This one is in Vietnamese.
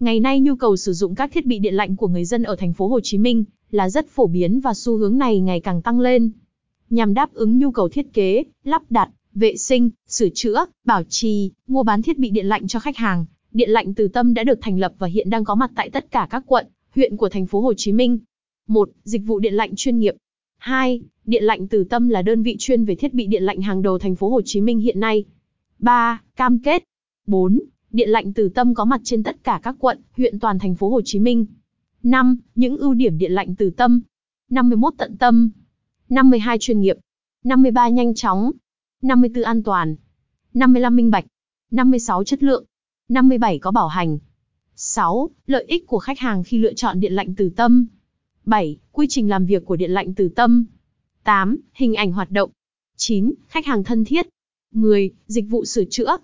Ngày nay nhu cầu sử dụng các thiết bị điện lạnh của người dân ở thành phố Hồ Chí Minh là rất phổ biến và xu hướng này ngày càng tăng lên. Nhằm đáp ứng nhu cầu thiết kế, lắp đặt, vệ sinh, sửa chữa, bảo trì, mua bán thiết bị điện lạnh cho khách hàng, Điện lạnh Từ Tâm đã được thành lập và hiện đang có mặt tại tất cả các quận, huyện của thành phố Hồ Chí Minh. 1. Dịch vụ điện lạnh chuyên nghiệp. 2. Điện lạnh Từ Tâm là đơn vị chuyên về thiết bị điện lạnh hàng đầu thành phố Hồ Chí Minh hiện nay. 3. Cam kết. 4. Điện lạnh Từ Tâm có mặt trên tất cả các quận, huyện toàn thành phố Hồ Chí Minh. 5. Những ưu điểm điện lạnh Từ Tâm. 51 tận tâm. 52 chuyên nghiệp. 53 nhanh chóng. 54 an toàn. 55 minh bạch. 56 chất lượng. 57 có bảo hành. 6. Lợi ích của khách hàng khi lựa chọn điện lạnh Từ Tâm. 7. Quy trình làm việc của điện lạnh Từ Tâm. 8. Hình ảnh hoạt động. 9. Khách hàng thân thiết. 10. Dịch vụ sửa chữa.